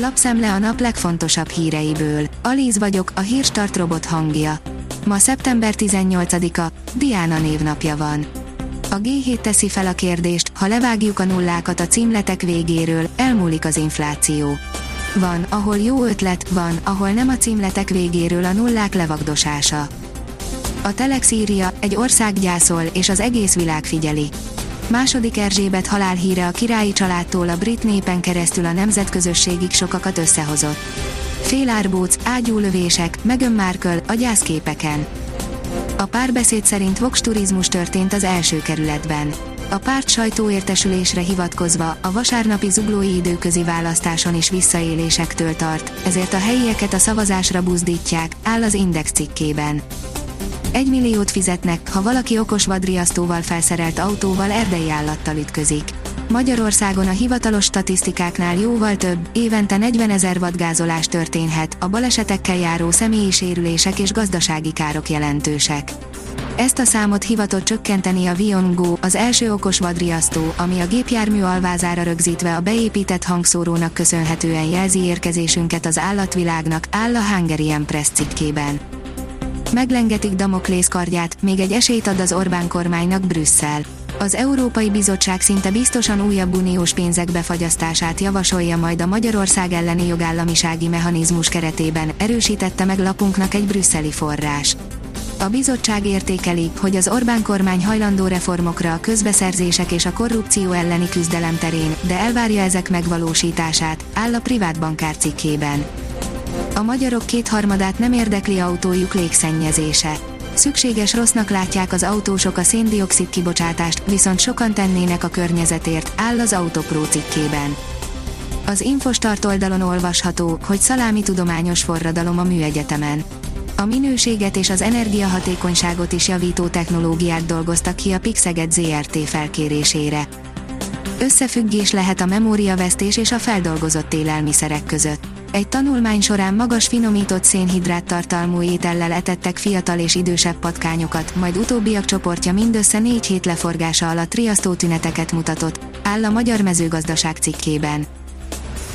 Lapszemle a nap legfontosabb híreiből. Alíz vagyok, a hírstart robot hangja. Ma szeptember 18-a, Diana névnapja van. A G7 teszi fel a kérdést, ha levágjuk a nullákat a címletek végéről, elmúlik az infláció. Van, ahol jó ötlet, van, ahol nem a címletek végéről a nullák levagdosása. A Telex írja, egy ország gyászol, és az egész világ figyeli. Második Erzsébet halálhíre a királyi családtól a brit népen keresztül a nemzetközösségig sokakat összehozott. Félárbóc, ágyúlövések, Meghan Markle, a gyászképeken. A párbeszéd szerint Vox turizmus történt az első kerületben. A párt sajtóértesülésre hivatkozva a vasárnapi zuglói időközi választáson is visszaélésektől tart, ezért a helyieket a szavazásra buzdítják, áll az Index cikkében. Egy milliót fizetnek, ha valaki okos vadriasztóval felszerelt autóval erdei állattal ütközik. Magyarországon a hivatalos statisztikáknál jóval több, évente 40 ezer vadgázolás történhet, a balesetekkel járó személyi sérülések és gazdasági károk jelentősek. Ezt a számot hivatott csökkenteni a Vion az első okos vadriasztó, ami a gépjármű alvázára rögzítve a beépített hangszórónak köszönhetően jelzi érkezésünket az állatvilágnak, áll a Hungarian Press cikkében. Meglengetik Damoklész kardját, még egy esélyt ad az Orbán kormánynak Brüsszel. Az Európai Bizottság szinte biztosan újabb uniós pénzek befagyasztását javasolja majd a Magyarország elleni jogállamisági mechanizmus keretében, erősítette meg lapunknak egy brüsszeli forrás. A bizottság értékeli, hogy az Orbán kormány hajlandó reformokra a közbeszerzések és a korrupció elleni küzdelem terén, de elvárja ezek megvalósítását, áll a privát bankár cikkében. A magyarok kétharmadát nem érdekli autójuk légszennyezése. Szükséges rossznak látják az autósok a széndiokszid kibocsátást, viszont sokan tennének a környezetért, áll az Autopro cikkében. Az Infostart oldalon olvasható, hogy szalámi tudományos forradalom a műegyetemen. A minőséget és az energiahatékonyságot is javító technológiát dolgoztak ki a Pixeget ZRT felkérésére. Összefüggés lehet a memóriavesztés és a feldolgozott élelmiszerek között. Egy tanulmány során magas finomított szénhidrát tartalmú étellel etettek fiatal és idősebb patkányokat, majd utóbbiak csoportja mindössze négy hét leforgása alatt riasztó tüneteket mutatott, áll a Magyar Mezőgazdaság cikkében.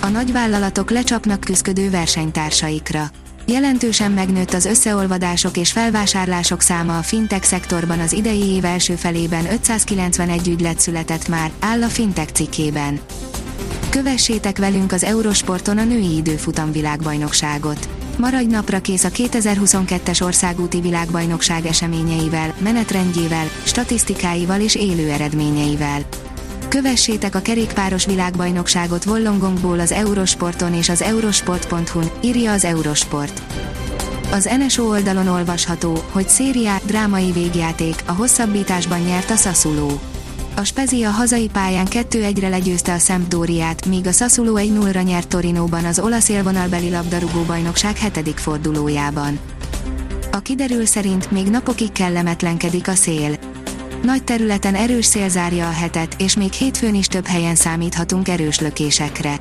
A nagyvállalatok lecsapnak küzdködő versenytársaikra. Jelentősen megnőtt az összeolvadások és felvásárlások száma a fintech szektorban az idei év első felében 591 ügylet született már, áll a fintech cikkében. Kövessétek velünk az Eurosporton a női időfutam világbajnokságot. Maradj napra kész a 2022-es országúti világbajnokság eseményeivel, menetrendjével, statisztikáival és élő eredményeivel. Kövessétek a kerékpáros világbajnokságot Wollongongból az Eurosporton és az eurosport.hu-n, írja az Eurosport. Az NSO oldalon olvasható, hogy szériá, drámai végjáték, a hosszabbításban nyert a Sassuolo. A Spezia hazai pályán 2-1-re legyőzte a Sampdoriát, míg a Sassuolo 1-0-ra nyert Torinóban az olasz élvonalbeli labdarúgó bajnokság hetedik fordulójában. A kiderül szerint még napokig kellemetlenkedik a szél. Nagy területen erős szél zárja a hetet, és még hétfőn is több helyen számíthatunk erős lökésekre.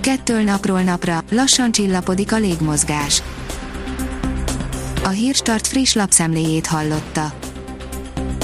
Kettől napról napra lassan csillapodik a légmozgás. A Hírstart friss lapszemléjét hallotta.